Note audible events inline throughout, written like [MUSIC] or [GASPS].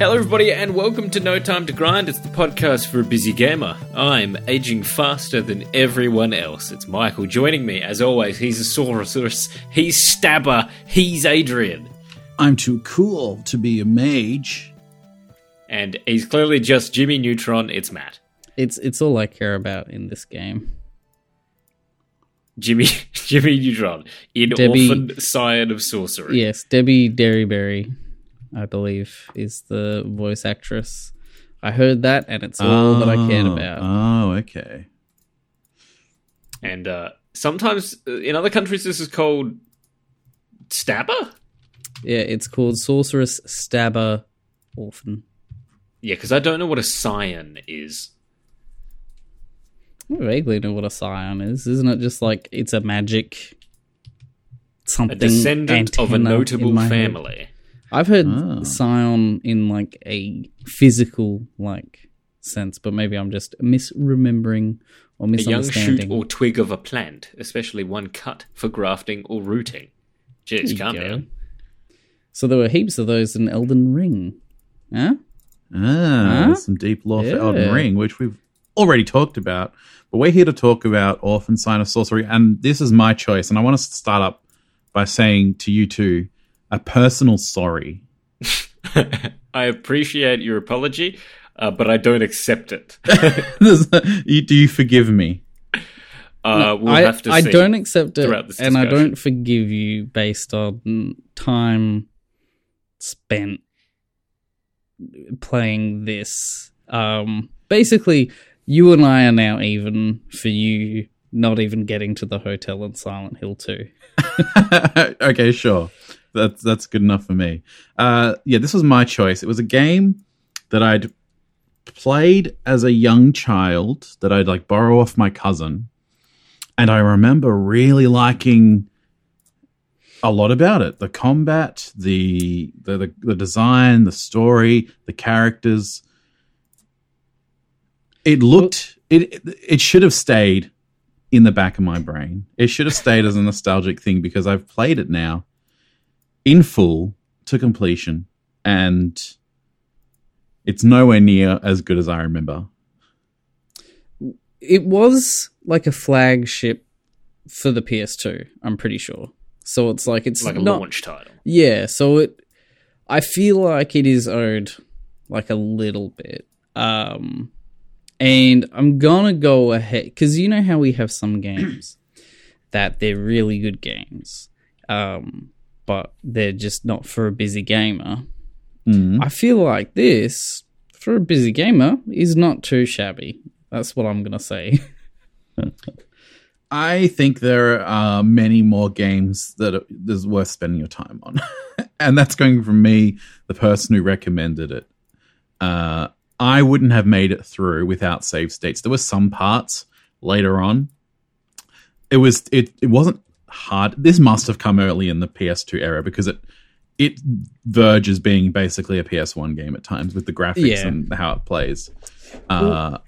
Hello, everybody, and welcome to No Time to Grind. It's the podcast for a busy gamer. I'm aging faster than everyone else. It's Michael joining me. As always, he's a Saurus, he's Stabber, he's Adrian. I'm too cool to be a mage. And he's clearly just Jimmy Neutron, it's Matt. It's it's all I care about in this game. Jimmy [LAUGHS] Jimmy Neutron, in Debbie- Orphen Scion of Sorcery. Yes, Debbie Derryberry, I believe, is the voice actress. I heard that, and it's all that I cared Oh, about. Oh, okay. And uh, sometimes uh, in other countries, this is called Stabber? yeah, it's called Sorcerous Stabber Orphen. Yeah, because I don't know what a Scion is. I vaguely know what a scion is. Isn't it just like it's a magic something? A something? descendant of a notable family. head? Family. I've heard Oh. scion in like a physical like sense, but maybe I'm just misremembering or misunderstanding. A young shoot misunderstanding. or twig of a plant, especially one cut for grafting or rooting. Jeez, you calm go. down. So there were heaps of those in Elden Ring. Huh? Ah, Huh? some deep lore for Yeah. Elden Ring, which we've already talked about. But we're here to talk about Orphen Sign of Sorcery, and this is my choice. And I want to start up by saying to you two a personal sorry. [LAUGHS] I appreciate your apology, uh, but I don't accept it. [LAUGHS] Do you forgive me? Uh, we'll I, have to see I see. don't accept it, this and I don't forgive you based on time spent playing this. Um, basically, you and I are now even for you not even getting to the hotel in Silent Hill 2. [LAUGHS] okay, sure. That's that's good enough for me. Uh, yeah, this was my choice. It was a game that I'd played as a young child that I'd like borrow off my cousin, and I remember really liking a lot about it. The combat, the the the, the design, the story, the characters. It looked it it should have stayed in the back of my brain. It should have stayed as a nostalgic thing because I've played it now in full to completion and it's nowhere near as good as I remember. It was like a flagship for the PS2, I'm pretty sure. So it's like it's like a not launch title. Yeah, so it I feel like it is owed like a little bit. Um and I'm gonna go ahead cuz you know how we have some games that they're really good games. Um but they're just not for a busy gamer. Mm. I feel like this for a busy gamer is not too shabby. That's what I'm going to say. [LAUGHS] I think there are many more games that is worth spending your time on, [LAUGHS] and that's going from me, the person who recommended it. Uh, I wouldn't have made it through without save states. There were some parts later on. It was it it wasn't hard. This must have come early in the PS2 era because it it verges being basically a PS1 game at times with the graphics Yeah. and how it plays. Uh,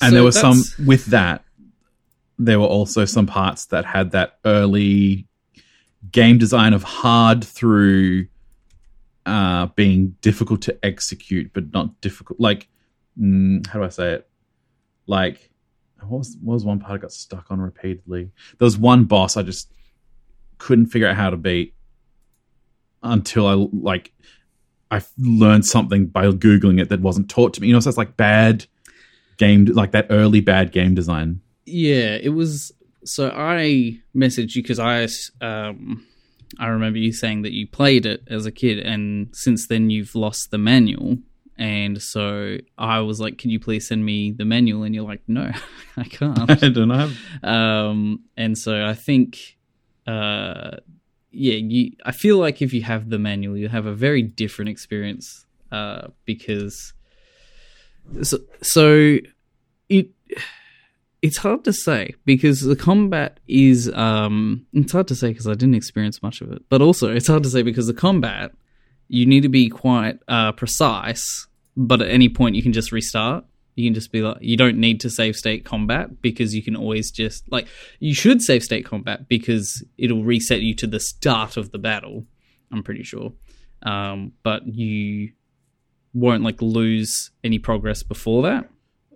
and so there were some with that. There were also some parts that had that early game design of hard through uh, being difficult to execute, but not difficult. Like, mm, how do I say it? Like, what was, what was one part I got stuck on repeatedly? There was one boss I just couldn't figure out how to beat until I like I learned something by googling it that wasn't taught to me. You know, so it's like bad game, like that early bad game design. Yeah, it was. So I messaged you because I, um, I remember you saying that you played it as a kid, and since then you've lost the manual. And so I was like, "Can you please send me the manual?" And you're like, "No, [LAUGHS] I can't." [LAUGHS] I don't know. um, and so I think, uh, yeah, you. I feel like if you have the manual, you have a very different experience uh, because. So, so it it's hard to say because the combat is um it's hard to say because I didn't experience much of it, but also it's hard to say because the combat you need to be quite uh, precise, but at any point you can just restart. You can just be like, you don't need to save state combat because you can always just like you should save state combat because it'll reset you to the start of the battle. I'm pretty sure, um, but you won't like lose any progress before that.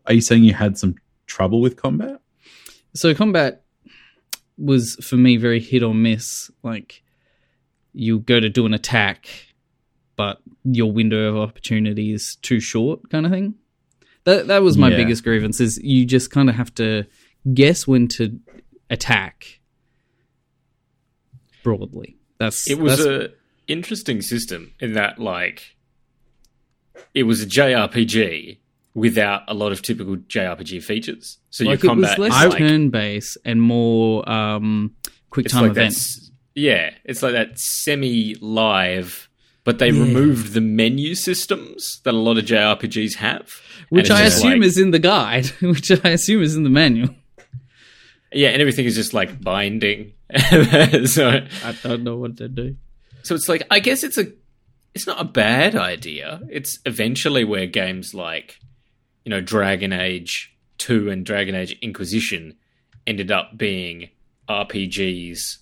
Are you saying you had some trouble with combat? So combat was for me very hit or miss. Like you go to do an attack, but your window of opportunity is too short, kind of thing. That that was my Yeah. biggest grievance. Is you just kind of have to guess when to attack. Broadly, that's It was that's- a interesting system in that, like, it was a JRPG without a lot of typical JRPG features. So like your it was combat less like, turn based and more um, quick time like events. Yeah, it's like that semi-live, but they Yeah. removed the menu systems that a lot of JRPGs have, Which I assume like- is in the guide, [LAUGHS] which I assume is in the manual. yeah, and everything is just like binding. [LAUGHS] so, I don't know what to do. so it's like I guess it's a, it's not a bad idea. It's eventually where games like, you know, Dragon Age Two and Dragon Age Inquisition ended up being RPGs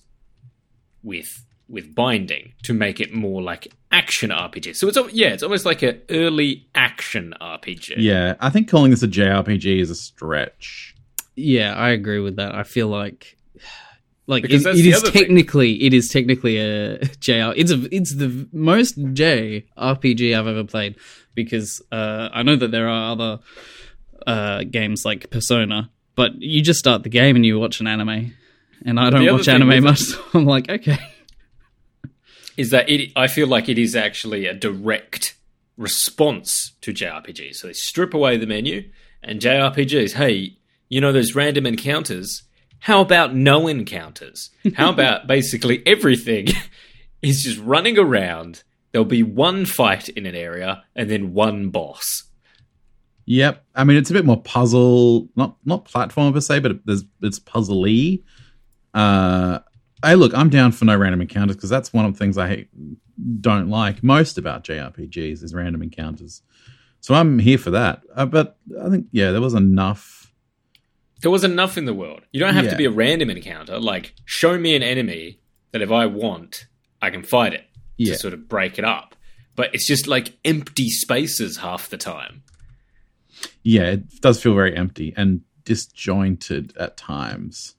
with with binding to make it more like action RPG. So it's yeah, it's almost like an early action RPG. Yeah, I think calling this a JRPG is a stretch. Yeah, I agree with that. I feel like like Because it, that's it the is other thing. technically it is technically a [LAUGHS] JR. It's a it's the most J RPG I've ever played because uh, I know that there are other uh, games like Persona, but you just start the game and you watch an anime, and I don't watch anime with- much. [LAUGHS] So I'm like, okay, is that it I feel like it is actually a direct response to JRPGs. So they strip away the menu and JRPGs, hey, you know those random encounters? How about no encounters? How [LAUGHS] about basically everything [LAUGHS] is just running around? There'll be one fight in an area and then one boss. Yep, I mean it's a bit more puzzle, not not platform per se, but there's it's puzzly. Uh, hey, look, I'm down for no random encounters because that's one of the things I hate, don't like most about JRPGs is random encounters. So I'm here for that. Uh, but I think yeah, there was enough. There was enough in the world. You don't have Yeah. to be a random encounter. Like, show me an enemy that if I want, I can fight it Yeah, to sort of break it up. But it's just like empty spaces half the time. yeah, it does feel very empty and disjointed at times.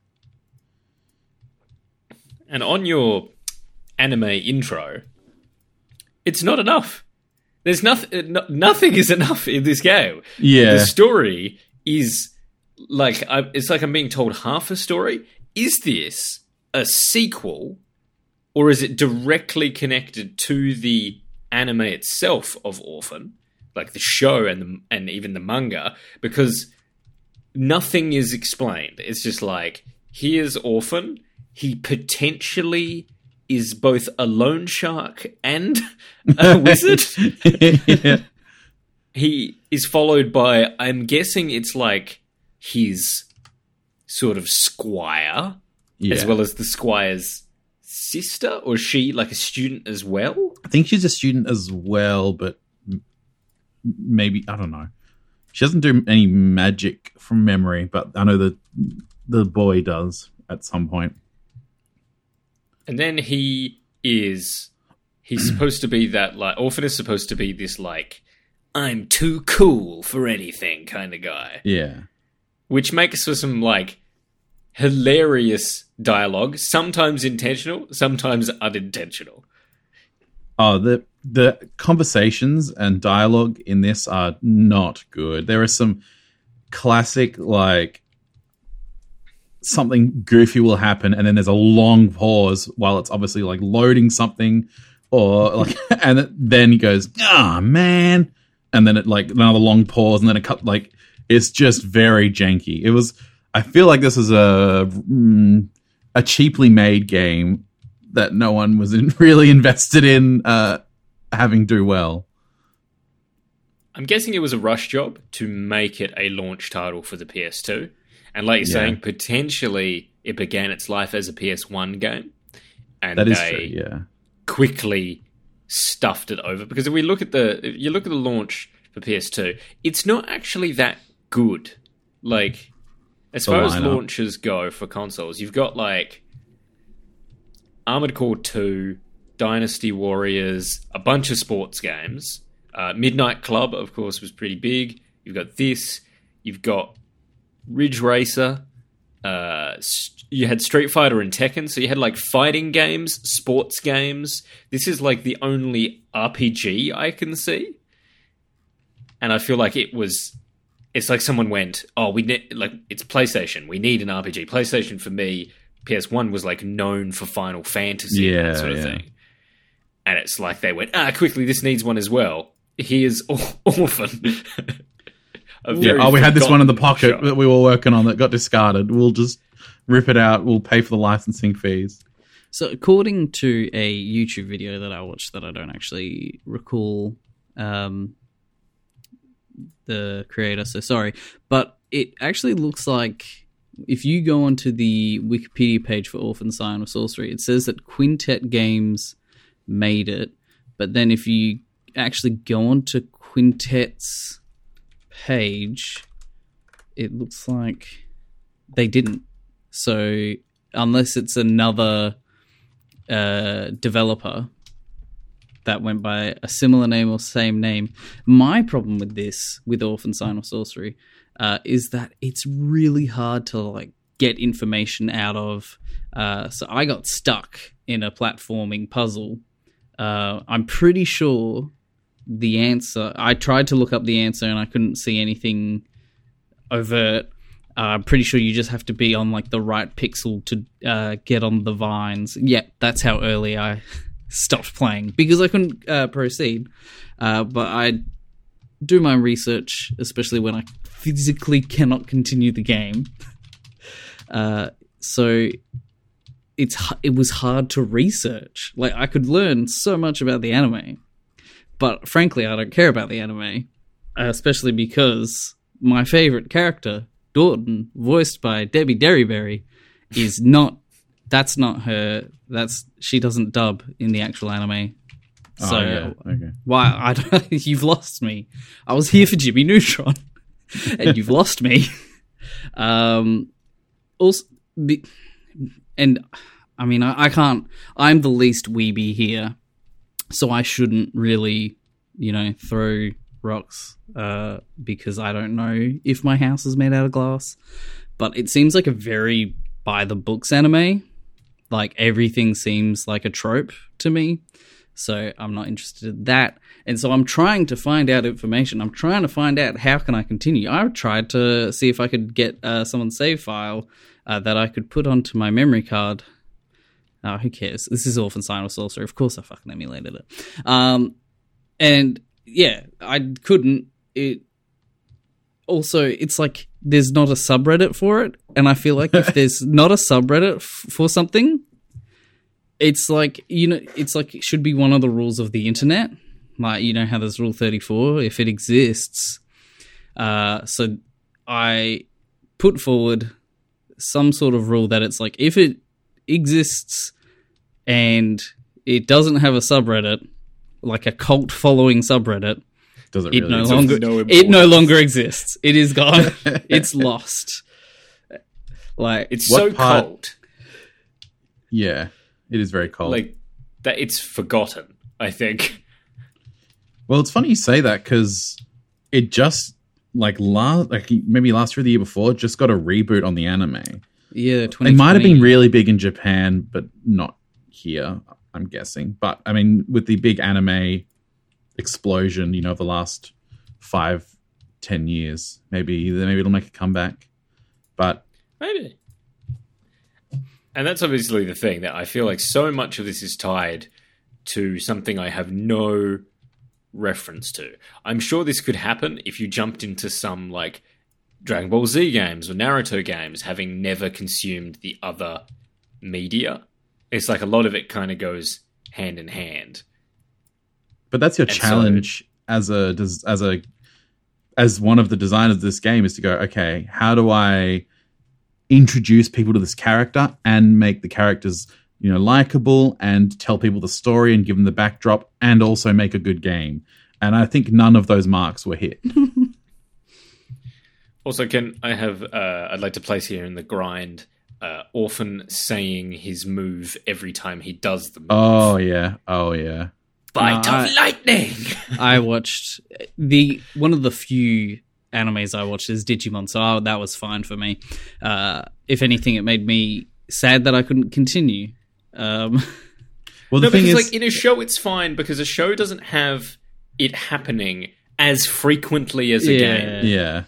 And on your anime intro, it's not enough. There's nothing. Uh, no, nothing is enough in this game. Yeah, The story is like I, it's like I'm being told half a story. Is this a sequel, or is it directly connected to the anime itself of Orphen, like the show and the, and even the manga? Because nothing is explained. It's just like here's Orphen. He potentially is both a loan shark and a [LAUGHS] wizard yeah. he is followed by i'm guessing it's like his sort of squire yeah. as well as the squire's sister or is she like a student as well I think she's a student as well, but maybe I don't know. She doesn't do any magic from memory, but I know that the boy does at some point. And then he is he's supposed to be that like orphen is supposed to be this like i'm too cool for anything kind of guy. Yeah, which makes for some like hilarious dialogue sometimes intentional sometimes unintentional. Oh, the the conversations and dialogue in this are not good. There are some classic like something goofy will happen and then there's a long pause while it's obviously like loading something or like [LAUGHS] and then he goes, "Ah, man." And then it like another long pause and then it cut like it's just very janky. It was I feel like this is a mm, a cheaply made game that no one was in, [LAUGHS] really invested in uh, having do well. I'm guessing it was a rush job to make it a launch title for the PS2. And like you're Yeah. saying, potentially it began its life as a PS1 game. And That is they true. Yeah, quickly stuffed it over. Because if we look at the if you look at the launch for PS2, it's not actually that good. Like as The far as launches go for consoles, you've got like Armored Core 2, Dynasty Warriors, a bunch of sports games, Uh, Midnight Club, of course, was pretty big. You've got this. You've got Ridge Racer. Uh, st- you had Street Fighter and Tekken, so you had like fighting games, sports games. This is like the only RPG I can see, and I feel like it was. It's like someone went, "Oh, we need like it's PlayStation. We need an RPG." PlayStation for me, PS One was like known for Final Fantasy, and Yeah, that sort of yeah. thing. And it's like they went, "Ah, quickly, this needs one as well." Here's [LAUGHS] Orphen. [LAUGHS] Yeah. Oh, we had this one in the pocket shot. that we were working on that got discarded. We'll just rip it out. We'll pay for the licensing fees. So, according to a YouTube video that I watched, that I don't actually recall um, the creator, so sorry, but it actually looks like if you go onto the Wikipedia page for Orphen Sign of Sorcery, it says that Quintet Games made it, but then if you actually go onto Quintet's page, it looks like they didn't. So, unless it's another uh, developer that went by a similar name or same name. My problem with this, with Orphen Sign or Sorcery, uh, is that it's really hard to like get information out of. Uh, so I got stuck in a platforming puzzle. Uh, I'm pretty sure the answer. I tried to look up the answer and I couldn't see anything overt. Uh, I'm pretty sure you just have to be on like the right pixel to uh, get on the vines. Yeah, that's how early I [LAUGHS] stopped playing because I couldn't uh, proceed. Uh, but I do my research, especially when I physically cannot continue the game. [LAUGHS] Uh, so it's it was hard to research. Like I could learn so much about the anime, but frankly, I don't care about the anime, uh, especially because my favorite character, Dorton, voiced by Debbie Derryberry, is [LAUGHS] not. That's not her. That's she doesn't dub in the actual anime. So oh, yeah. Okay. why I don't, [LAUGHS] you've lost me. I was here for Jimmy Neutron, [LAUGHS] and you've lost me. Um, also, be, and I mean, I, I can't. I'm the least weeby here, so I shouldn't really, you know, throw rocks uh, because I don't know if my house is made out of glass. But it seems like a very by the books anime. Like everything seems like a trope to me. So I'm not interested in that. And so I'm trying to find out information. I'm trying to find out how can I continue. I've tried to see if I could get uh, someone's save file uh, that I could put onto my memory card. Oh, who cares? This is Orphen Sign of Sorcery. Of course I fucking emulated it. Um, and yeah, I couldn't. It also, it's like there's not a subreddit for it. And I feel like if [LAUGHS] there's not a subreddit f- for something, it's like you know it's like it should be one of the rules of the internet like you know how there's rule 34 if it exists uh so i put forward some sort of rule that it's like if it exists and it doesn't have a subreddit like a cult following subreddit Does it it really? no exist? longer no it no longer exists it is gone [LAUGHS] it's lost like It's so part- cold, Yeah, it is very cold. like that. It's forgotten. I think. well, it's funny you say that because it just like last, like maybe last year, or the year before, just got a reboot on the anime. Yeah It might have been really big in Japan, but not here. I'm guessing. But I mean, with the big anime explosion, you know, the last five, ten years, maybe maybe it'll make a comeback. But Maybe. And that's obviously the thing that I feel like so much of this is tied to something I have no reference to. I'm sure this could happen if you jumped into some like Dragon Ball Z games or Naruto games, having never consumed the other media. It's like a lot of it kind of goes hand in hand. but that's your And so- challenge as a as a as one of the designers of this game is to go okay how do i introduce people to this character and make the characters you know likable and tell people the story and give them the backdrop and also make a good game and i think none of those marks were hit [LAUGHS] Also, can I have? Uh, I'd like to place here in the grind. Uh, Orphen saying his move every time he does the move. oh yeah oh yeah Bite No, of I- lightning. [LAUGHS] I watched the one of the few animes I watched is Digimon, so I, that was fine for me. Uh, if anything, it made me sad that I couldn't continue. Um, Well, the No, thing because is, like in a show, it's fine because a show doesn't have it happening as frequently as a Yeah. game. yeah,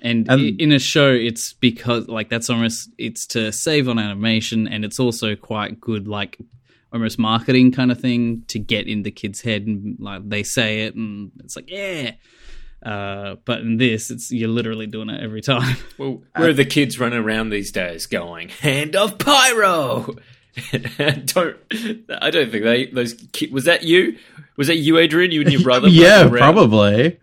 and, And- i- in a show, it's because like that's almost it's to save on animation, and it's also quite good like almost marketing kind of thing to get in the kid's head, and like they say it, and it's like yeah. Uh, but in this, it's you're literally doing it every time. [LAUGHS] Well, where are the kids running around these days going, hand of pyro? [LAUGHS] don't I don't think they those ki- was that you? Was that you, Adrian? You and your brother? [LAUGHS] yeah, probably.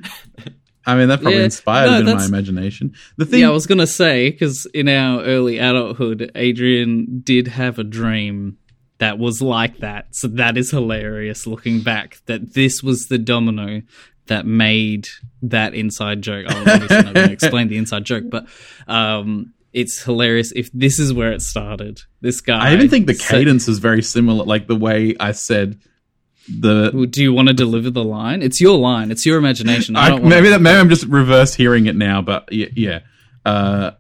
I mean, that probably Yeah, inspired no, bit my imagination. The thing, Yeah, I was gonna say because in our early adulthood, Adrian did have a dream that was like that. So that is hilarious looking back. That this was the domino that made that inside joke. I'm not going to explain the inside joke, but um, it's hilarious. If this is where it started, this guy. I even think the said- cadence is very similar. Like the way I said the. Do you want to deliver the line? It's your line. It's your imagination. I I, don't maybe that maybe I'm just reverse hearing it now, but yeah, yeah. Uh,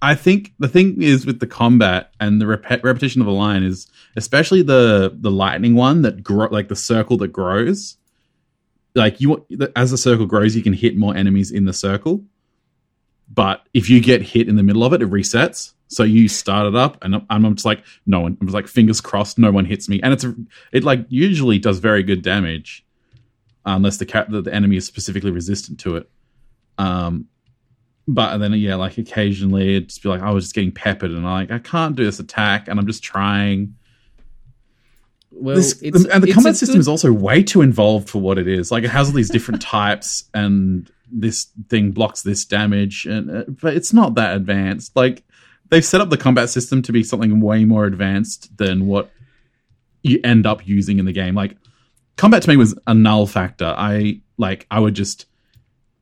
I think the thing is with the combat and the rep- repetition of a line is especially the the lightning one that grow like the circle that grows. Like you, want- as the circle grows, you can hit more enemies in the circle. But if you get hit in the middle of it, it resets. So you start it up, and I'm, I'm just like, no one. I'm just like, fingers crossed, no one hits me, and it's a, it like usually does very good damage, unless the cat the, the enemy is specifically resistant to it. Um, but then yeah, like occasionally it'd just be like I was just getting peppered, and I'm like, I can't do this attack, and I'm just trying. Well, This- it's- the- and the it's combat system good- is also way too involved for what it is. Like it has all these different [LAUGHS] types, and this thing blocks this damage, and uh, but it's not that advanced. Like they've set up the combat system to be something way more advanced than what you end up using in the game. Like combat to me was a null factor. I like I would just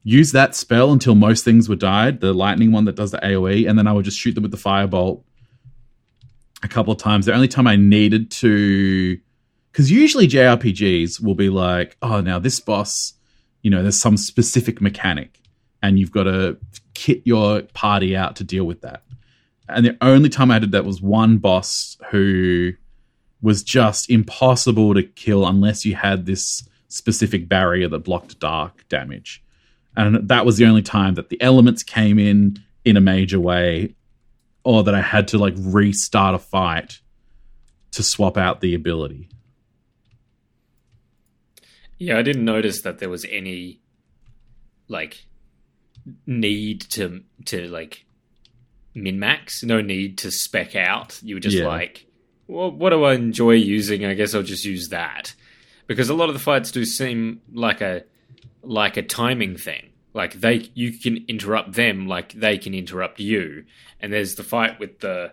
use that spell until most things were died, the lightning one that does the AoE, and then I would just shoot them with the firebolt a couple of times. The only time I needed to because usually JRPGs will be like, oh, now this boss, you know, there's some specific mechanic, and you've got to kit your party out to deal with that. And the only time I did that was one boss who was just impossible to kill unless you had this specific barrier that blocked dark damage. And that was the only time that the elements came in in a major way, or that I had to like restart a fight to swap out the ability. Yeah, I didn't notice that there was any like need to to like min max. No need to spec out. You were just Yeah. like, well, what do I enjoy using? I guess I'll just use that because a lot of the fights do seem like a like a timing thing. Like they, you can interrupt them, like they can interrupt you. And there's the fight with the.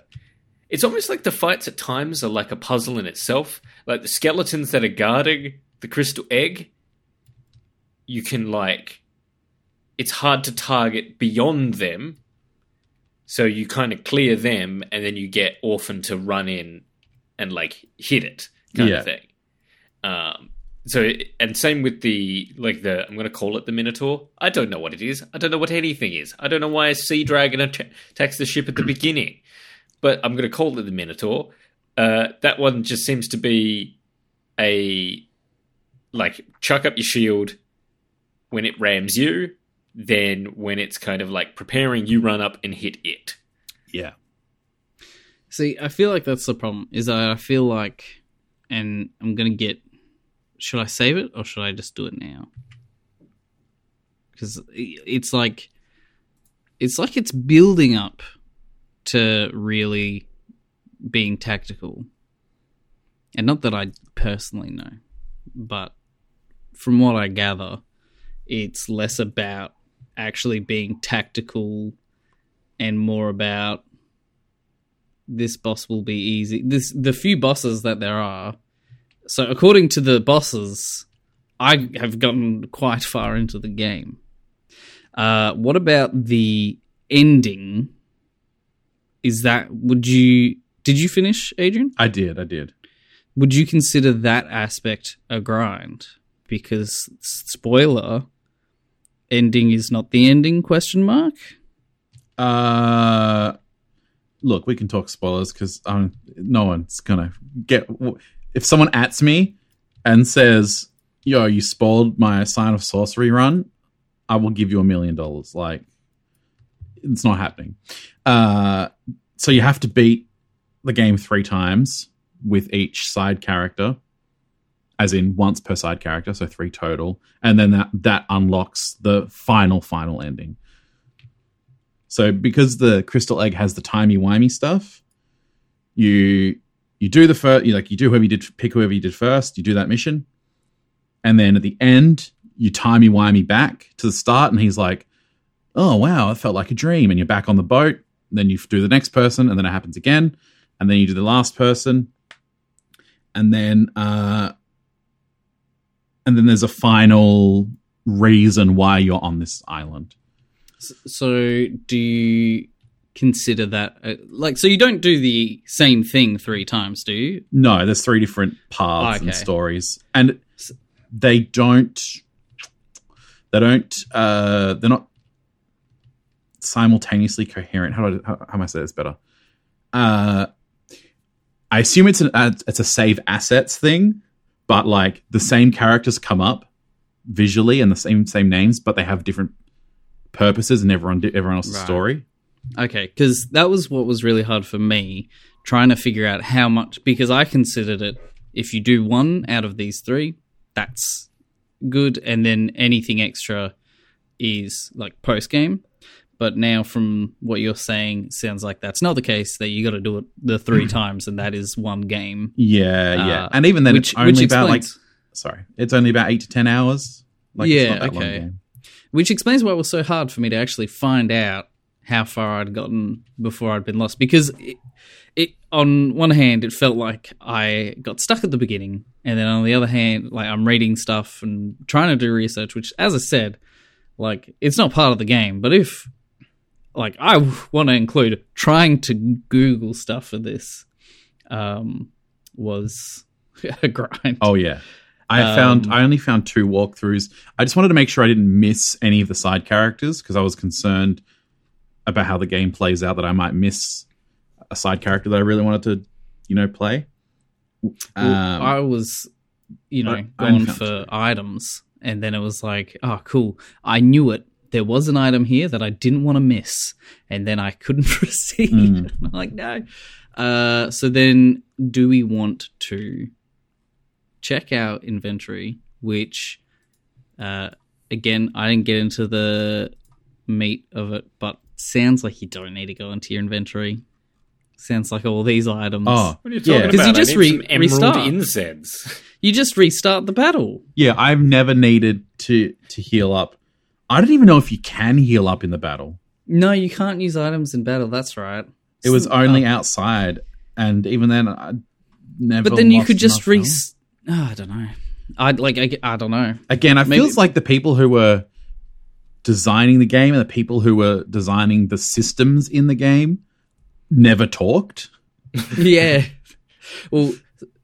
It's almost like the fights at times are like a puzzle in itself. Like the skeletons that are guarding the crystal egg, you can like. It's hard to target beyond them, so you kind of clear them, and then you get Orphen to run in and like hit it, kind Yeah. of thing. Um, so and same with the like the I'm going to call it the Minotaur. I don't know what it is. I don't know what anything is. I don't know why a sea dragon atta- attacks the ship at the beginning, but I'm going to call it the Minotaur. Uh, that one just seems to be a like chuck up your shield when it rams you. Then when it's kind of like preparing, you run up and hit it. Yeah. See, I feel like that's the problem. Is that I feel like, and I'm gonna get. Should I save it or should I just do it now? Because it's like, it's like it's building up to really being tactical, and not that I personally know, but from what I gather, it's less about actually being tactical and more about this boss will be easy. This the few bosses that there are. So according to the bosses, I have gotten quite far into the game. Uh, what about the ending? Is that would you did you finish, Adrian? I did. I did. would you consider that aspect a grind? Because spoiler, ending is not the ending? Question mark. Uh, look, we can talk spoilers because um, no one's gonna get. If someone ats me and says, "Yo, you spoiled my sign of sorcery run," I will give you a million dollars. Like, it's not happening. Uh, so you have to beat the game three times with each side character, as in once per side character, so three total, and then that that unlocks the final final ending. So because the crystal egg has the timey wimey stuff, you you do the first, you like you do whoever you did pick whoever you did first, you do that mission, and then at the end you timey wimey back to the start, and he's like, "Oh wow, it felt like a dream," and you're back on the boat. Then you do the next person, and then it happens again, and then you do the last person, and then uh, and then there's a final reason why you're on this island. So, do you consider that uh, like so? You don't do the same thing three times, do you? No, there's three different paths Okay. and stories, and they don't. They don't. Uh, they're not simultaneously coherent. How do I, how, how am I say this better? Uh, I assume it's an uh, it's a save assets thing, but like the same characters come up visually and the same same names, but they have different purposes and everyone everyone else's Right. story. Okay, because that was what was really hard for me trying to figure out how much because I considered it if you do one out of these three, that's good, and then anything extra is like post game. But now, from what you're saying, sounds like that's not the case. That you got to do it the three times, and that is one game. Yeah, yeah, Uh, and even then, which it's only which about like sorry, it's only about eight to ten hours. Like, it's Yeah, not that long okay. which explains why it was so hard for me to actually find out how far I'd gotten before I'd been lost. Because it, it, on one hand, it felt like I got stuck at the beginning, and then on the other hand, like I'm reading stuff and trying to do research. Which, as I said, like it's not part of the game. But if like I want to include trying to Google stuff for this, um, was [LAUGHS] a grind. Oh yeah. I Um, found I only found two walkthroughs. I just wanted to make sure I didn't miss any of the side characters because I was concerned about how the game plays out that I might miss a side character that I really wanted to, you know, play. Well, Um, I was, you know, going for two. items, and then it was like, oh, cool. I knew it. There was an item here that I didn't want to miss, and then I couldn't [LAUGHS] proceed. Mm. [LAUGHS] I'm like, no. Uh, so then, do we want to check our inventory? Which, uh, again, I didn't get into the meat of it, but sounds like you don't need to go into your inventory. Sounds like all these items. oh, What are you talking yeah, 'Cause about? you just re- restart. incense. You just restart the battle. yeah. I've never needed to to heal up. I don't even know if you can heal up in the battle. No, you can't use items in battle. That's right. It was only uh, outside, and even then, I never. but then you lost could just enough re. health. Oh, I don't know. I'd like. I, I don't know. Again, it Maybe- feels like the people who were designing the game and the people who were designing the systems in the game never talked. [LAUGHS] yeah. Well,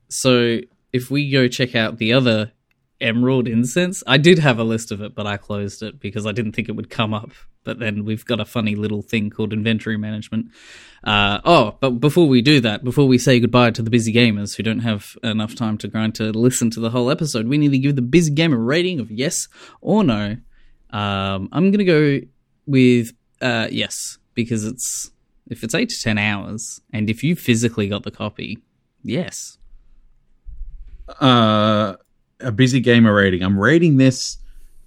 so if we go check out the other emerald incense, I did have a list of it, but I closed it because I didn't think it would come up. But then we've got a funny little thing called inventory management. Uh, oh, but before we do that, before we say goodbye to the busy gamers who don't have enough time to grind to listen to the whole episode, we need to give the busy gamer rating of yes or no. Um, I'm gonna go with uh, yes because it's if it's eight to ten hours, and if you physically got the copy, yes. Uh, a busy gamer rating. I'm rating this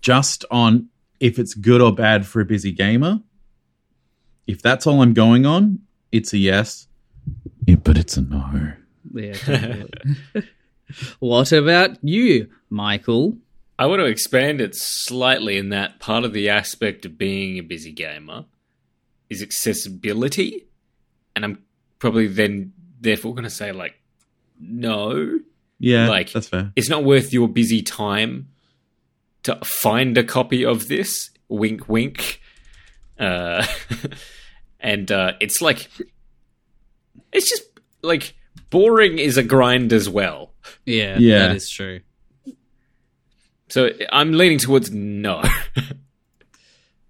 just on if it's good or bad for a busy gamer. If that's all I'm going on, it's a yes. Yeah, but it's a no. Yeah. don't do it. [LAUGHS] what about you, Michael? I want to expand it slightly in that part of the aspect of being a busy gamer is accessibility. And I'm probably then, therefore, going to say, like, no. Yeah, Like- that's fair. It's not worth your busy time to find a copy of this. Wink, wink. Uh, [LAUGHS] and uh, it's like, it's just like boring is a grind as well. Yeah, Yeah. that is true. So I'm leaning towards no. [LAUGHS]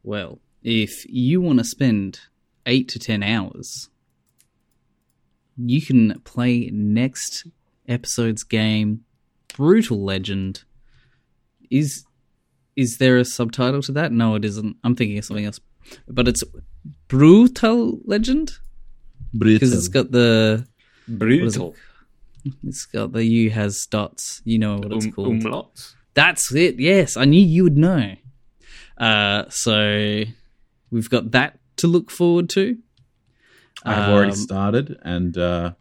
Well, if you want to spend eight to ten hours, you can play next episode's game, Brutal Legend. Is is there a subtitle to that? No, it isn't. I'm thinking of something else, but it's Brutal Legend because it's got the Brutal. it's got the U has dots. You know what it's Um, called. umlauts. That's it. Yes, I knew you would know. Uh, so we've got that to look forward to. I've already Um, started, and uh,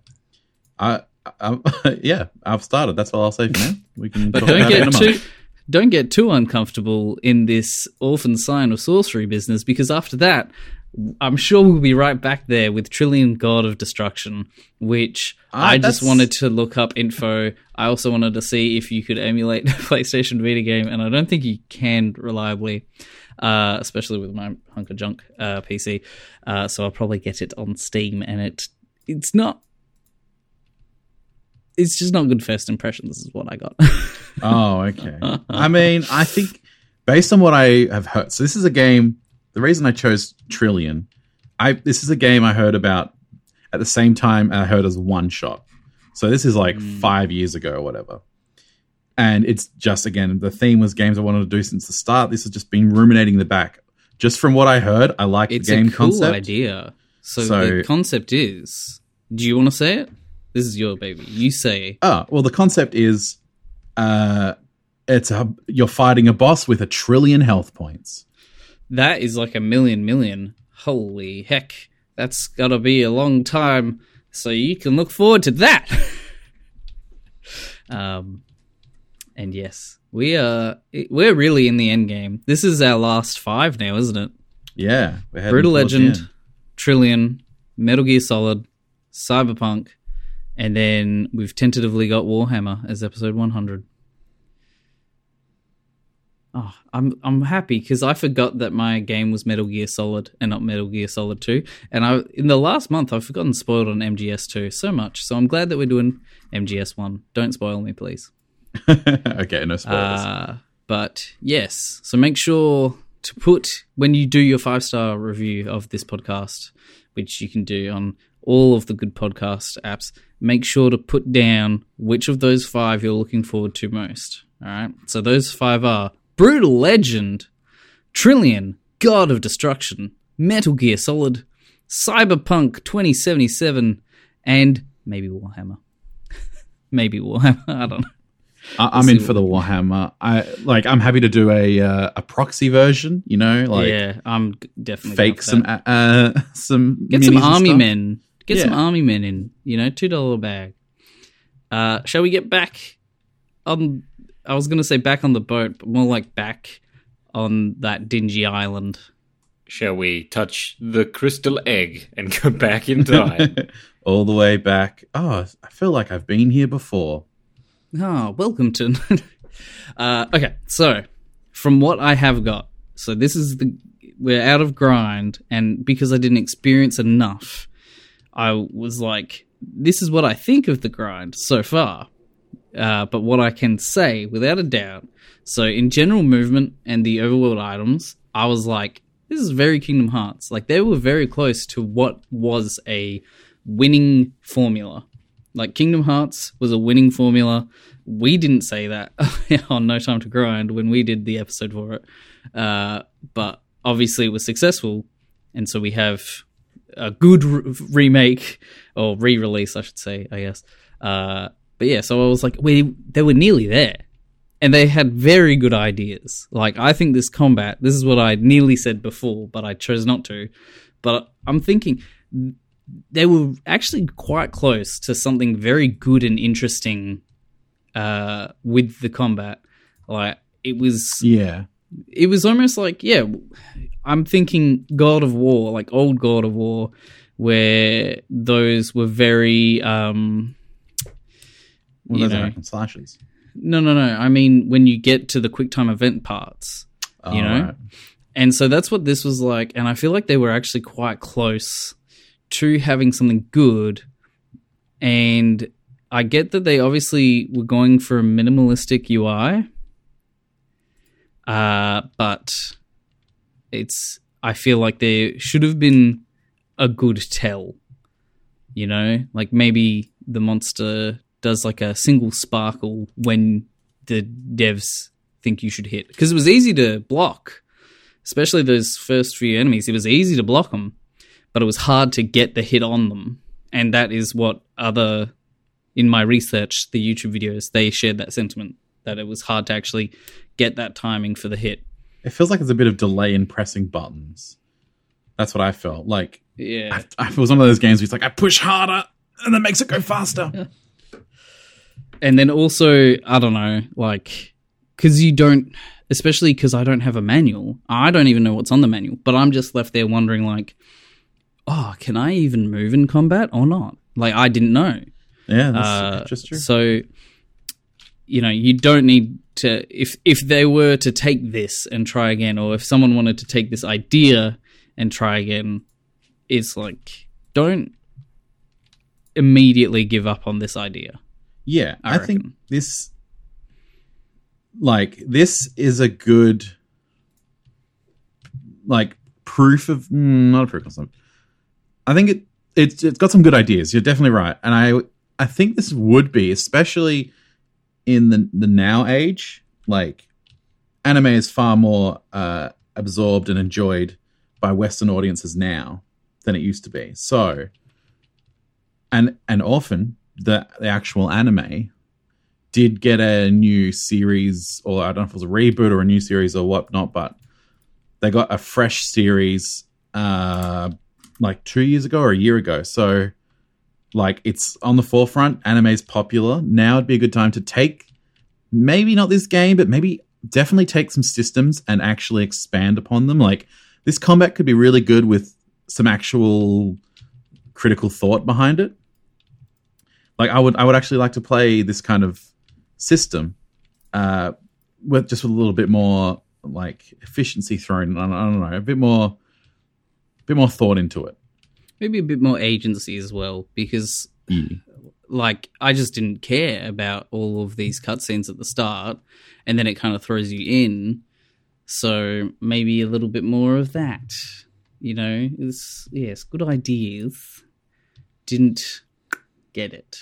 I, I, [LAUGHS] yeah, I've started. That's all I'll say for now. We can, But talk don't about it in get too don't get too uncomfortable in this orphen sign of sorcery business because after that, I'm sure we'll be right back there with Trillion God of Destruction, which Ah, I just that's- wanted to look up info. I also wanted to see if you could emulate [LAUGHS] the PlayStation Vita game, and I don't think you can reliably, uh, especially with my hunk of junk uh, PC. Uh, so I'll probably get it on Steam, and it it's not. It's just not good first impressions, this is what I got. [LAUGHS] Oh, okay. I mean, I think based on what I have heard, so this is a game. The reason I chose Trillion, I this is a game I heard about at the same time I heard as One Shot. So this is like Hmm. five years ago or whatever. And it's just again the theme was games I wanted to do since the start. This has just been ruminating in the back. Just from what I heard, I like it's the game a cool concept. idea. So, So- the concept is. Do you want to say it? This is your baby. You say. Oh, well, the concept is uh it's a you're fighting a boss with a trillion health points. That is like a million million. Holy heck! That's gotta be a long time. So you can look forward to that. [LAUGHS] um, and yes, we are. We're really in the end game. This is our last five now, isn't it? Yeah. Brutal Legend. Trillion, Metal Gear Solid, Cyberpunk, and then we've tentatively got Warhammer as episode 100. Oh, I'm I'm happy because I forgot that my game was Metal Gear Solid and not Metal Gear Solid 2. And I in the last month I've forgotten spoiled on MGS 2 so much. So I'm glad that we're doing MGS 1. Don't spoil me, please. [LAUGHS] okay, no spoilers. Uh, but yes, so make sure to put when you do your five star review of this podcast, which you can do on all of the good podcast apps. Make sure to put down which of those five you're looking forward to most. All right, so those five are Brutal Legend, Trillion, God of Destruction, Metal Gear Solid, Cyberpunk 2077, and maybe Warhammer. [LAUGHS] maybe Warhammer. [LAUGHS] I don't know. I, I'm see in for the Warhammer. I like. I'm happy to do a uh, a proxy version. You know, like yeah, I'm definitely fake some uh, [LAUGHS] some get some army men. Get some army men in. You know, two dollar bag. Uh, shall we get back on? I was gonna say back on the boat, but more like back on that dingy island. Shall we touch the crystal egg and go [LAUGHS] back in time? [LAUGHS] all the way back. Oh, I feel like I've been here before. Ah, welcome to. [LAUGHS] uh, okay, so from what I have got, so this is the we're out of grind, and because I didn't experience enough, I was like, this is what I think of the grind so far. Uh, but what I can say without a doubt, so in general movement and the overworld items, I was like, this is very Kingdom Hearts. Like they were very close to what was a winning formula. Like Kingdom Hearts was a winning formula. We didn't say that [LAUGHS] on No Time to Grind when we did the episode for it, uh, but obviously it was successful, and so we have a good re- remake or re-release, I should say, I guess. Uh, but yeah, so I was like, we they were nearly there, and they had very good ideas. Like I think this combat, this is what I nearly said before, but I chose not to. But I'm thinking they were actually quite close to something very good and interesting uh, with the combat. Like it was Yeah, it was almost like yeah i'm thinking god of war like old god of war where those were very um well, You those are know. slashes. no no no i mean when you get to the quick time event parts You Oh, know? right. and so that's what this was like and i feel like they were actually quite close to having something good and I get that they obviously were going for a minimalistic UI, uh, but it's. I feel like there should have been a good tell. You know, like maybe the monster does like a single sparkle when the devs think you should hit because it was easy to block, especially those first few enemies. It was easy to block them, but it was hard to get the hit on them, and that is what other in my research, the YouTube videos they shared that sentiment that it was hard to actually get that timing for the hit. It feels like there's a bit of delay in pressing buttons. That's what I felt like. Yeah, I, I, it was one of those games where it's like I push harder and that makes it go faster. [LAUGHS] and then also I don't know, like because you don't, especially because I don't have a manual. I don't even know what's on the manual, but I'm just left there wondering, like, oh, can I even move in combat or not? Like I didn't know. Yeah, that's Uh, just true. So, you know, you don't need to. If if they were to take this and try again, or if someone wanted to take this idea and try again, it's like don't immediately give up on this idea. Yeah, I I, think this like this is a good like proof of mm, not a proof of something. I think it it's it's got some good ideas. You're definitely right, and I I think this would be especially in the the now age. Like anime is far more uh, absorbed and enjoyed by Western audiences now than it used to be. So, and and often the the actual anime did get a new series, or I don't know if it was a reboot or a new series or whatnot, but they got a fresh series uh like two years ago or a year ago. So like it's on the forefront, anime's popular. Now It'd be a good time to take maybe not this game, but maybe definitely take some systems and actually expand upon them. Like this combat could be really good with some actual critical thought behind it. Like I would I would actually like to play this kind of system uh with just with a little bit more like efficiency thrown I don't, I don't know a bit more a bit more thought into it Maybe a bit more agency as well, because yeah. like I just didn't care about all of these cutscenes at the start, and then it kind of throws you in. So maybe a little bit more of that. You know, it's yes, good ideas. Didn't get it.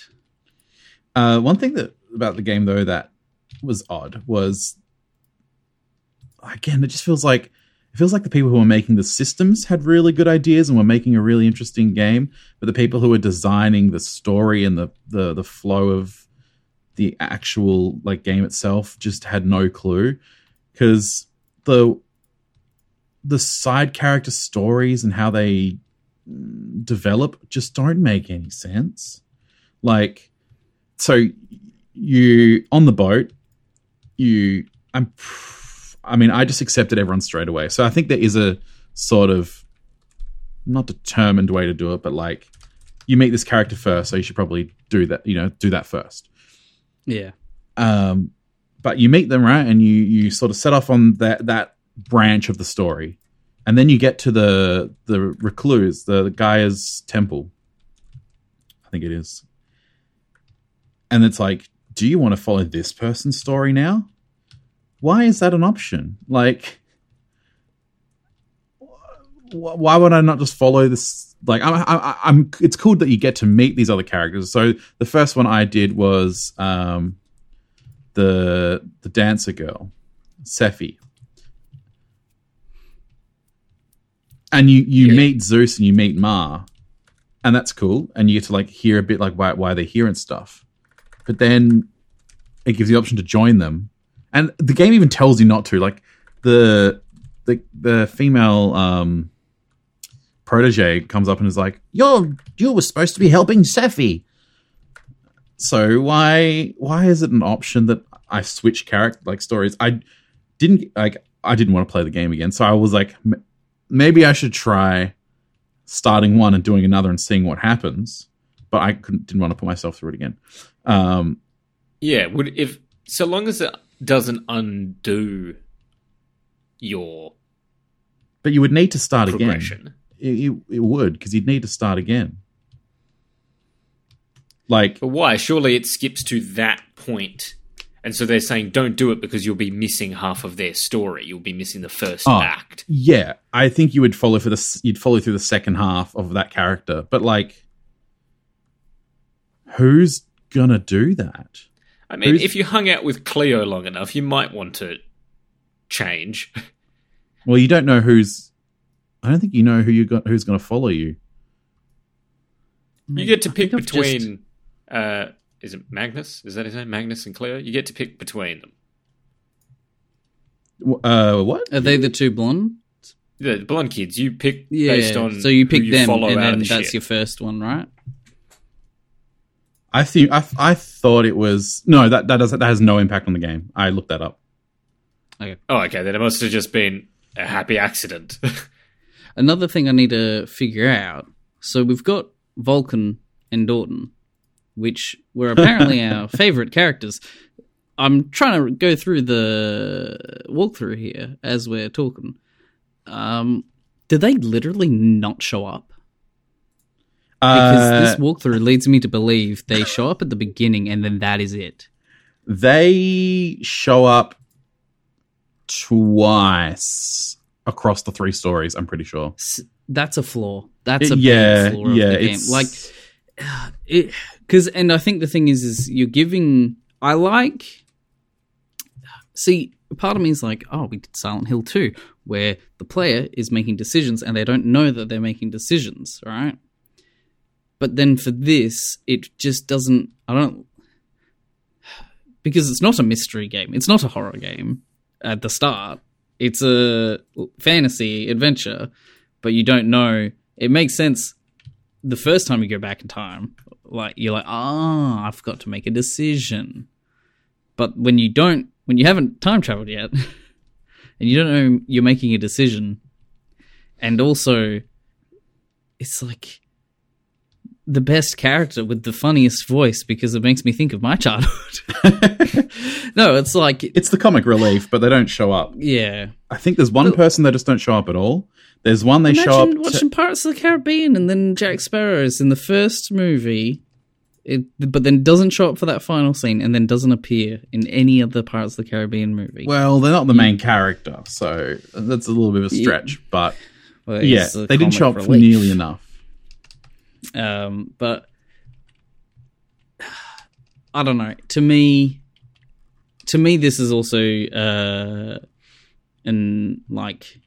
Uh, one thing that about the game though that was odd was again it just feels like it feels like the people who were making the systems had really good ideas and were making a really interesting game, but the people who were designing the story and the the, the flow of the actual like game itself just had no clue. Because the the side character stories and how they develop just don't make any sense. Like so you on the boat you i'm i mean i just accepted everyone straight away. So i think there is a sort of not determined way to do it but like you meet this character first so you should probably do that you know do that first. Yeah. um but you meet them right? And you you sort of set off on that that branch of the story. And then you get to the the recluse the gaia's temple. I think it is. And it's like do you want to follow this person's story now why is that an option? Like wh- why would i not just follow this like I'm, I'm, I'm it's cool that you get to meet these other characters. So the first one i did was um the the dancer girl sephi and you you Yeah. meet zeus and you meet ma and that's cool. And you get to like hear a bit like why, why they're here and stuff. But then it gives you the option to join them and the game even tells you not to like the the the female um protege comes up and is like you're you were supposed to be helping sephi so why why is it an option that i switch character like stories? I didn't like i didn't want to play the game again. So i was like maybe i should try starting one and doing another and seeing what happens. But i couldn't didn't want to put myself through it again. Um Yeah, would if so long as doesn't undo your but you would need to start again it, it, it would because you'd need to start again Like, But why? Surely it skips to that. And so they're saying don't do it because you'll be missing half of their story. You'll be missing the first Oh. act. yeah, I think you would follow for the you'd follow through the second half of that character, but like, who's gonna do that? I mean, Who's- if you hung out with Cleo long enough, you might want to change. Well, you don't know who's. I don't think you know who you got who's going to follow you. You get to pick think I've just- between. Uh, is it Magnus? Is that his name? Magnus and Cleo? You get to pick between them. Uh, what? Are they the two blonde? The blonde kids, you pick Yeah. based on. so you who pick them, follow and then the that's ship. your first one, right? I think I, I thought it was no that that does that has no impact on the game. I looked that up. Oh, okay. Then it must have just been a happy accident. [LAUGHS] Another thing I need to figure out. So we've got Volkan and Dortin, which were apparently [LAUGHS] our favorite characters. I'm trying to go through the walkthrough here as we're talking. Um, did they literally not show up? Because Uh, this walkthrough leads me to believe they show up at the beginning and then that is it. they show up twice across the three stories. I'm pretty sure. That's a flaw. That's a yeah, big flaw of yeah. the game. Like [SIGHS] it because and i think the thing is is you're giving i like see part of me is like oh we did silent hill 2 where the player is making decisions and they don't know that they're making decisions right but then for this it just doesn't i don't because it's not a mystery game. It's not a horror game at the start. It's a fantasy adventure but you don't know. It makes sense the first time you go back in time, like you're like, ah, I've got to make a decision. But when you don't, when you haven't time traveled yet, [LAUGHS] and you don't know you're making a decision, and also, it's like the best character with the funniest voice because it makes me think of my childhood. [LAUGHS] no, it's like, It's the comic relief, but they don't show up. yeah. I think there's one person that just don't show up at all. There's one they show up. Imagine to- watching Pirates of the Caribbean and then Jack Sparrow is in the first movie, it, but then doesn't show up for that final scene and then doesn't appear in any other Pirates of the Caribbean movie. well, they're not the main character, so that's a little bit of a stretch. But Well, yeah, they didn't show up for nearly enough. Um, but [SIGHS] I don't know. To me, to me, this is also uh, an like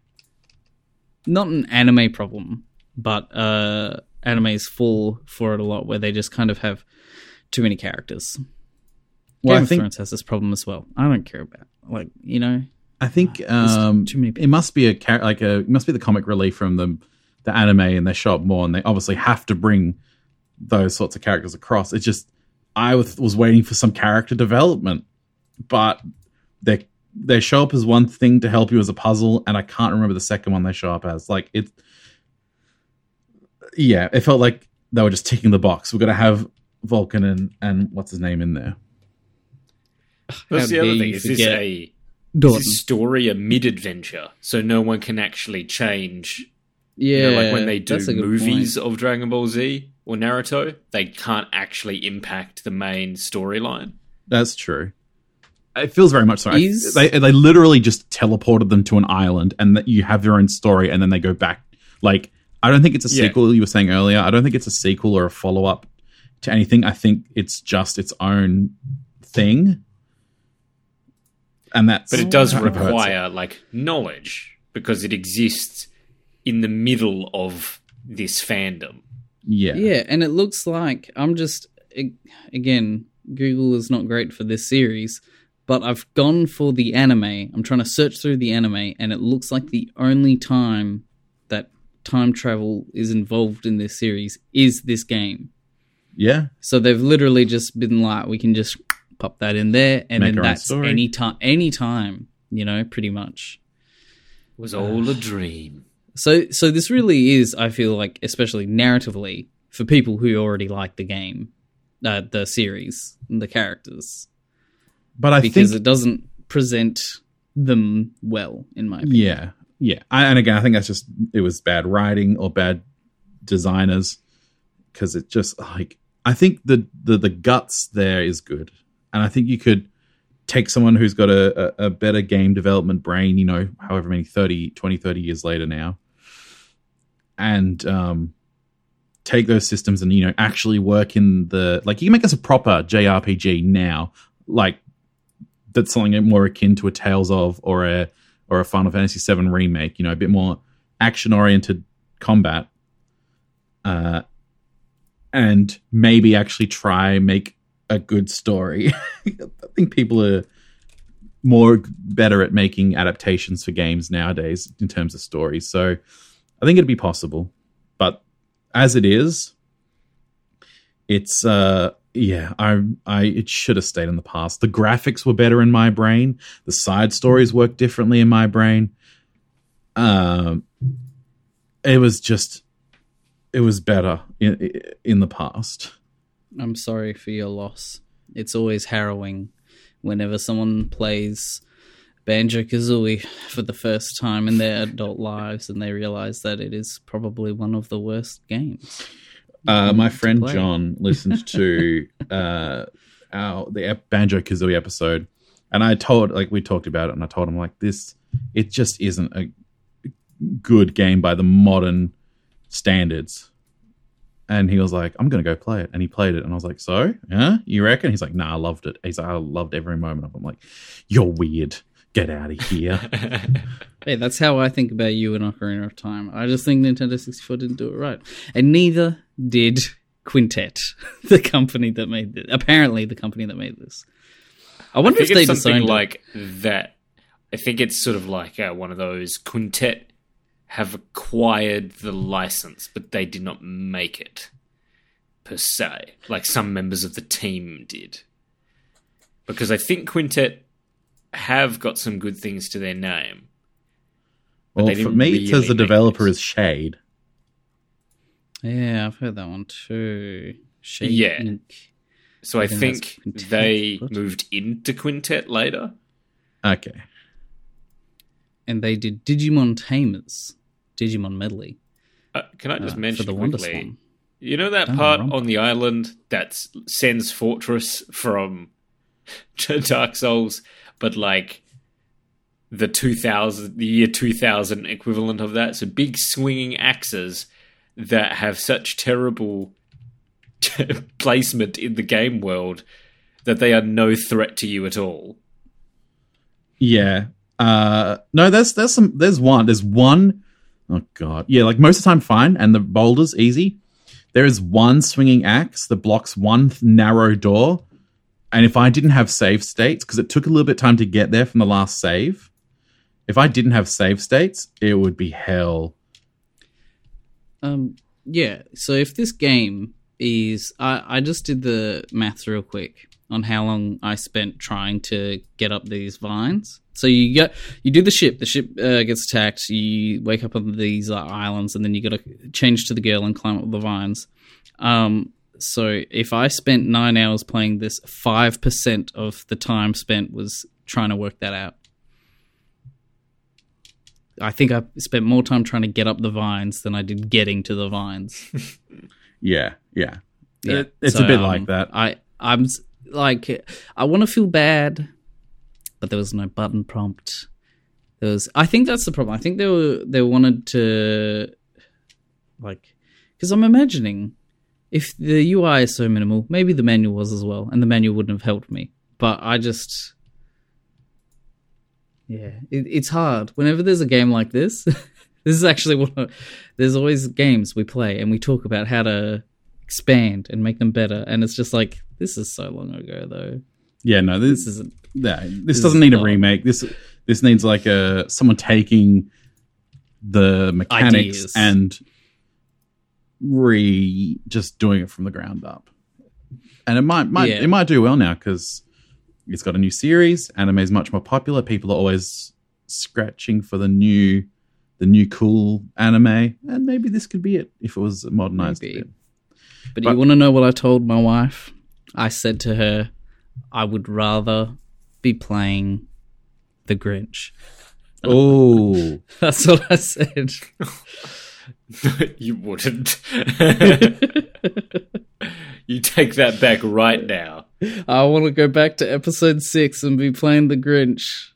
not an anime problem, but uh, animes fall for it a lot, where they just kind of have too many characters. Well, Game I of think Thrones has this problem as well. I don't care about like you know. I think um, too many it must be a char- like a it must be the comic relief from the the anime, and they show up more, and they obviously have to bring those sorts of characters across. It's just I was, was waiting for some character development, but they they show up as one thing to help you as a puzzle, and I can't remember the second one they show up as. Like it, yeah, it felt like they were just ticking the box. We're gonna have Volkan and and what's his name in there. That's How the other thing. Is this a is Dortin. this story a mid adventure? So no one can actually change. Yeah, You know, like when they do that's a good movies point. of Dragon Ball Z or Naruto, they can't actually impact the main storyline. That's true. It feels very much so. Is- they they literally just teleported them to an island, and that you have your own story, and then they go back. Like I don't think it's a Yeah. sequel. You were saying earlier. I don't think it's a sequel or a follow up to anything. I think it's just its own thing, and that's. But it does require like knowledge because it exists in the middle of this fandom. Yeah. Yeah, and it looks like I'm just again, Google is not great for this series, but I've gone for the anime. I'm trying to search through the anime and it looks like the only time that time travel is involved in this series is this game. Yeah. So they've literally just been like we can just pop that in there and Make then our that's story. any time any time, you know, pretty much. It was all a dream. So so this really is, I feel like, especially narratively, for people who already like the game, uh, the series, and the characters, But I because think it doesn't present them well, in my opinion. Yeah, yeah. I, and again, I think that's just it was bad writing or bad designers because it just like I think the, the the guts there is good, and I think you could take someone who's got a, a, better game development brain, you know, however many 30, 20, 30 years later now, and um, take those systems and you know actually work in the like you can make us a proper JRPG now, like that's something more akin to a Tales of or a or a Final Fantasy VII remake. You know, a bit more action oriented combat, uh, and maybe actually try make a good story. [LAUGHS] I think people are more better at making adaptations for games nowadays in terms of stories. So I think it'd be possible, but as it is, it's uh yeah, I I it should have stayed in the past. The graphics were better in my brain. The side stories worked differently in my brain. Um, it was just it was better in in the past. I'm sorry for your loss. It's always harrowing whenever someone plays Banjo Kazooie for the first time in their adult lives and they realize that it is probably one of the worst games. Uh, my friend John listened to [LAUGHS] uh, our the Banjo Kazooie episode, and I told like we talked about it, and I told him like this, it just isn't a good game by the modern standards. And he was like, I'm going to go play it. And he played it. And I was like, So, yeah, you reckon? He's like, Nah, I loved it. He's like, I loved every moment of it. I'm like, You're weird. Get out of here. [LAUGHS] hey, that's how I think about you in Ocarina of Time. I just think Nintendo 64 didn't do it right. And neither did Quintet, [LAUGHS] the company that made this. Apparently, the company that made this. I wonder I if they it's something designed it. like that. I think it's sort of like uh, one of those Quintet have acquired the license, but they did not make it per se, like some members of the team did. Because I think Quintet have got some good things to their name. Well, they for didn't me, it says the developer this. is Shade. Yeah, I've heard that one too. Shade Yeah. Inc. So I I think think they [LAUGHS] What? moved into Quintet later. Okay. And they did Digimon Tamers, Digimon Medley. Uh, can I just uh, mention for the Wonder quickly? Swan. You know that Oh, part on the island that's Sen's Fortress from [LAUGHS] Dark Souls, but like the 2000, the year 2000 equivalent of that. So big swinging axes that have such terrible [LAUGHS] placement in the game world that they are no threat to you at all. Yeah. Uh no, there's there's some there's one. There's one oh god. Yeah, like most of the time fine and the boulders easy. There is one swinging axe that blocks one narrow door. And if I didn't have save states because it took a little bit of time to get there from the last save, if I didn't have save states, it would be hell. Um, yeah. So if this game is, I, I just did the maths real quick on how long I spent trying to get up these vines. So you get, you do the ship. The ship uh, gets attacked. You wake up on these uh, islands, and then you got to change to the girl and climb up the vines. Um, so if I spent nine hours playing this, five percent of the time spent was trying to work that out. I think I spent more time trying to get up the vines than I did getting to the vines. [LAUGHS] Yeah, yeah. Yeah, It- it's so, a bit um, like that. I I'm s- like I want to feel bad, but there was no button prompt. There was. I think that's the problem. I think they were they wanted to like because I'm imagining if the UI is so minimal, maybe the manual was as well, and the manual wouldn't have helped me. But I just. Yeah, it, it's hard. Whenever there's a game like this, [LAUGHS] this is actually. Of, there's always games we play and we talk about how to expand and make them better, and it's just like this is so long ago though. Yeah, no, This this isn't. Yeah, this, This doesn't need a remake. This this needs like a someone taking the mechanics Ideas. and re just doing it from the ground up. And it might might Yeah. it might do well now because it's got a new series. Anime is much more popular. People are always scratching for the new the new cool anime, and maybe this could be it if it was modernized. Maybe. A bit. But, But- you want to know what I told my wife? I said to her, I would rather be playing the Grinch. Oh, [LAUGHS] That's what I said. [LAUGHS] you wouldn't. [LAUGHS] You take that back right now. I want to go back to episode six and be playing the Grinch.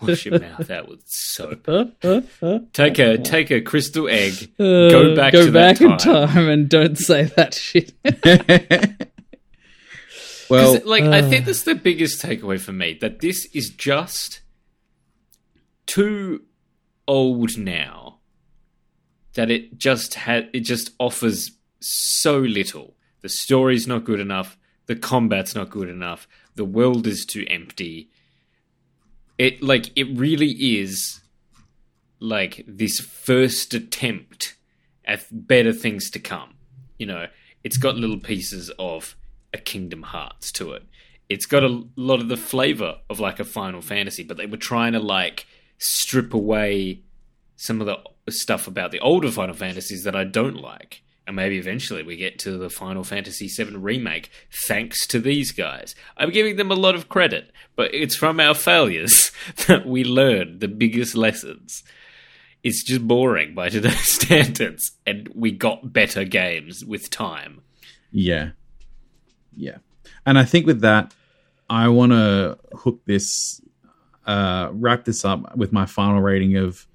Wash your mouth out with soap. Take a take a crystal egg. Go back go to back that in time. time and don't say that shit. [LAUGHS] well, like I uh. think that's the biggest takeaway for me that this is just too old now that it just had it just offers so little. The story's not good enough. The combat's not good enough. The world is too empty. It like it really is like this first attempt at better things to come. You know, it's got little pieces of a Kingdom Hearts to it. It's got a lot of the flavor of like a Final Fantasy, but they were trying to like strip away some of the stuff about the older Final Fantasies that I don't like. And maybe eventually we get to the Final Fantasy VII remake thanks to these guys. I'm giving them a lot of credit, but it's from our failures [LAUGHS] that we learn the biggest lessons. It's just boring by [LAUGHS] today's standards, and we got better games with time. Yeah. Yeah. And I think with that, I want to hook this, uh, wrap this up with my final rating of,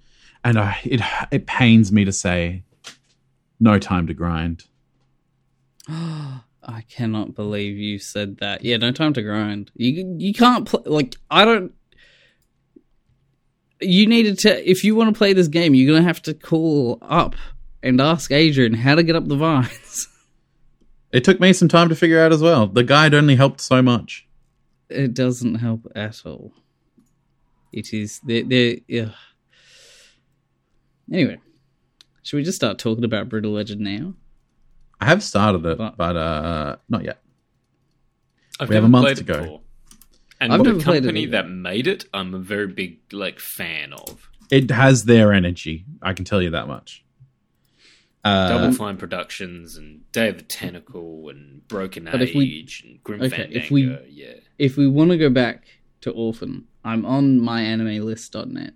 and I, it, it pains me to say, no time to grind. [GASPS] I cannot believe you said that. Yeah, no time to grind. You you can't play like I don't. You needed to if you want to play this game, you're gonna have to call up and ask Adrian how to get up the vines. [LAUGHS] It took me some time to figure out as well. The guide only helped so much. It doesn't help at all. It is there. There. Yeah. Anyway, should we just start talking about Brutal Legend now? I have started it, But- but uh, not yet. I've We have a month to go. before. And I've the never played it company either. that made it, I'm a very big like fan of. It has their energy. I can tell you that much. Uh, Double Fine Productions and Day of the Tentacle and Broken But Age we- and Grim okay, Fandango. if we- yeah, if we want to go back to Orphen, I'm on myanimelist.net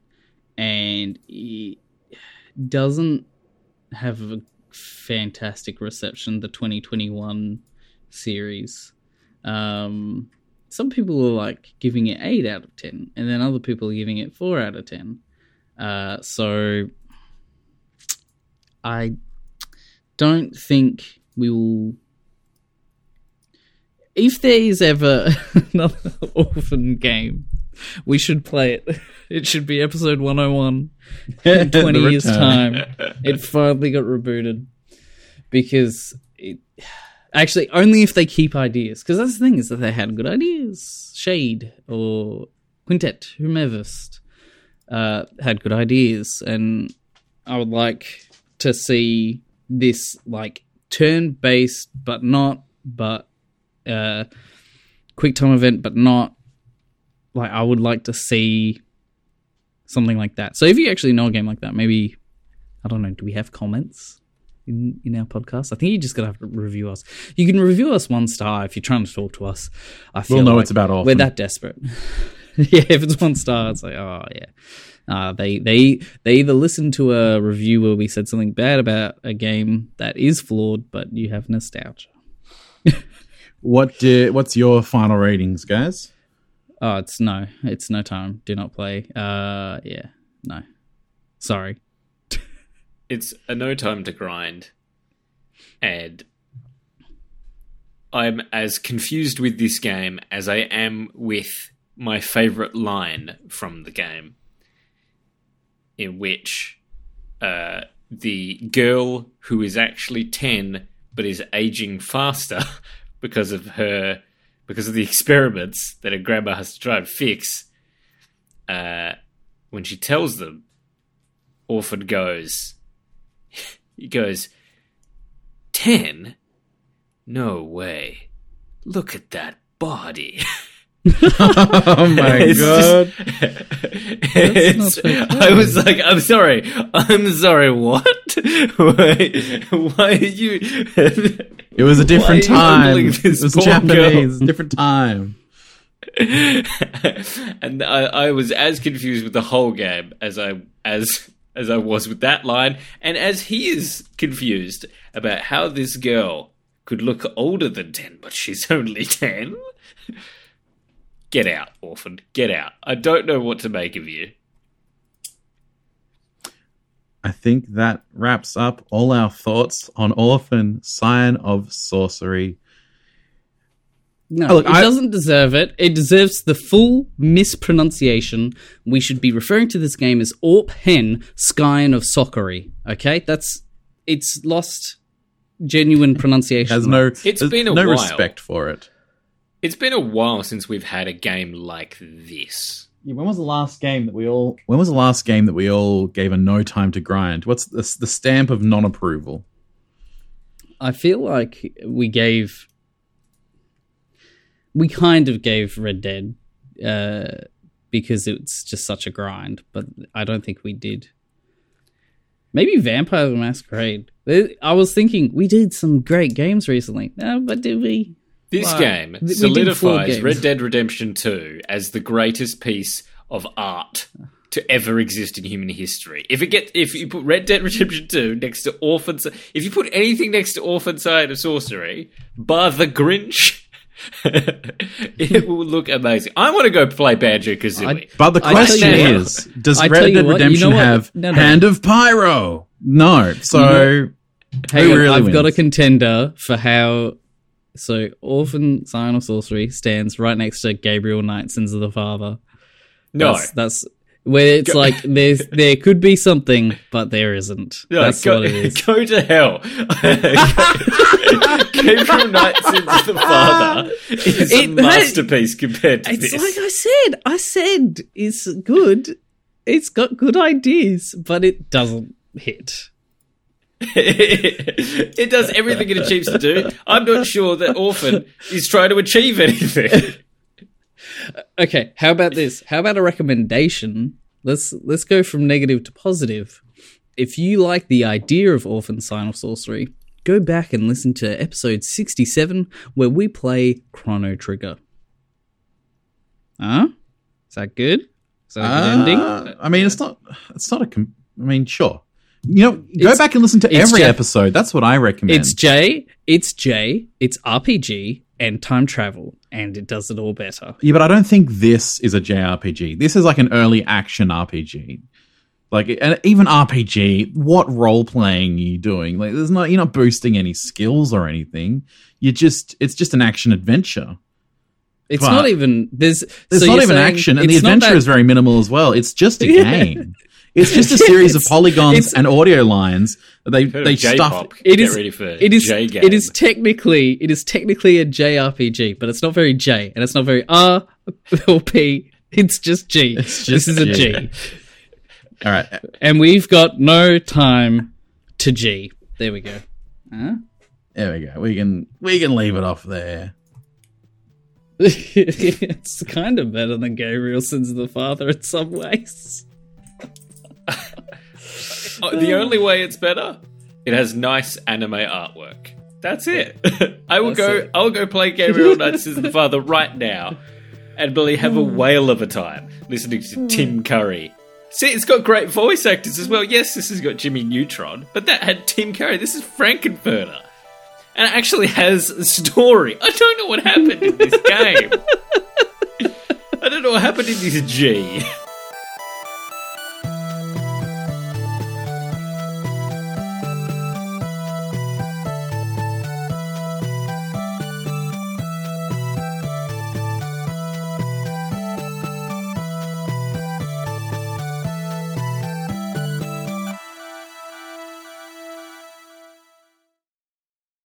and it doesn't have a fantastic reception, the 2021 series. Um, some people are like giving it 8 out of 10, and then other people are giving it 4 out of 10. Uh, so I don't think we will if there is ever [LAUGHS] another [LAUGHS] orphen game, we should play it. [LAUGHS] It should be episode 101 [LAUGHS] in 20 years' time. It finally got rebooted because it actually only if they keep ideas. Because that's the thing is that they had good ideas. Shade or Quintet, whomever, uh, had good ideas, and I would like to see this like turn based, but not, but uh, quick time event, but not like I would like to see something like that. So if you actually know a game like that, maybe I don't know. Do we have comments in in our podcast? I think you just gotta have to review us. You can review us one star if you're trying to talk to us. I feel We'll know like it's about all. We're that desperate. [LAUGHS] yeah, if it's one star, it's like oh yeah. Uh, they they they either listened to a review where we said something bad about a game that is flawed, but you have nostalgia. [LAUGHS] What do, what's your final ratings, guys? Oh, it's no, it's no time. Do not play. Uh, yeah, no. Sorry. [LAUGHS] it's a no time to grind, and I'm as confused with this game as I am with my favorite line from the game, in which uh, the girl who is actually ten but is aging faster [LAUGHS] because of her because of the [LAUGHS] experiments that her grandma has to try and fix. Uh, when she tells them, Orphen goes, [LAUGHS] he goes, Ten? No way. Look at that body. [LAUGHS] oh my It's god! just- I was like, I'm sorry. I'm sorry, what? Why, why are you. It was a different time. It this was Japanese, different time. and I, I was as confused with the whole game as I as as I was with that line, and as he is confused about how this girl could look older than 10, but she's [LAUGHS] only 10. Get out, orphen. Get out. I don't know what to make of you. I think that wraps up all our thoughts on Orphen Scion of Sorcery. No, Oh, look, it I- doesn't deserve it. It deserves the full mispronunciation. We should be referring to this game as Orp Hen Skyen of Soccery. Okay, that's it's lost genuine [LAUGHS] pronunciation. Has no, It's there's been a no while. respect for it. It's been a while since we've had a game like this. Yeah, when was the last game that we all? When was the last game that we all gave a no time to grind? What's the, the stamp of non-approval? I feel like we gave, we kind of gave Red Dead, uh, because it's just such a grind. But I don't think we did. Maybe Vampire the Masquerade. I was thinking we did some great games recently. No, but did we? This Wow. game We solidifies. Red Dead Redemption 2 as the greatest piece of art to ever exist in human history. If it get if you put Red Dead Redemption 2 next to Orphen if you put anything next to Orphen Side of Sorcery, bar the Grinch, [LAUGHS] it will look amazing. I want to go play Banjo Kazooie. But the I tell question you what- is, does I tell Red you Dead what, you Redemption know what? have No, no. Hand of Pyro? No. So Hang Who really I've got a contender for how. So, Orphen Scion of Sorcery stands right next to Gabriel Knight, Sins of the Father. no. That's, that's where it's Go- like there's there could be something, but there isn't. [LAUGHS] No, that's go, what it is. [LAUGHS] go to hell. [LAUGHS] Gabriel Knight Sins of the Father is a It- masterpiece compared to It's this. like I said. I said it's good. It's got good ideas, but it doesn't hit. [LAUGHS] it does everything it achieves to do. I'm not sure that Orphen is trying to achieve anything. [LAUGHS] Okay, how about this? How about a recommendation? Let's let's go from negative to positive. If you like the idea of Orphen Sign of Sorcery, go back and listen to episode 67 where we play Chrono Trigger. Huh? Is that good? Is that a good ending? Uh, I mean, it's not. It's not a. Com- I mean, sure. You know, go It's- back and listen to every episode. That's what I recommend. It's J, it's J, it's RPG and time travel, and it does it all better. yeah, but I don't think this is a JRPG. This is like an early action RPG. Like, and even RPG, what role playing are you doing? Like, there's not. You're not boosting any skills or anything. You're just. It's just an action adventure. It's But not even there's There's so not even action, and the adventure that- is very minimal as well. It's just a [LAUGHS] Yeah. game. It's just a [LAUGHS] series of polygons it's- and audio lines. that They they stuff. It Get is- ready for it is J game. it is technically it is technically a JRPG, but it's not very J and it's not very R or P. It's just G. It's this is a G. G. All right, And we've got no time to G. There we go. Huh? there we go. We can we can leave it off there. [LAUGHS] [LAUGHS] it's kind of better than Gabriel Sins of the Father in some ways. Oh, the only way it's better, it has nice anime artwork. That's it. [LAUGHS] I will That's go. it. I will go play Gabriel Knights as the Father right now, and Billy have a hmm. whale of a time listening to hmm. Tim Curry. See, it's got great voice actors as well. Yes, this has got Jimmy Neutron, but that had Tim Curry. This is Frank-N-Furter. And it actually has a story. I don't know what happened in this [LAUGHS] game. I don't know what happened in this G. [LAUGHS]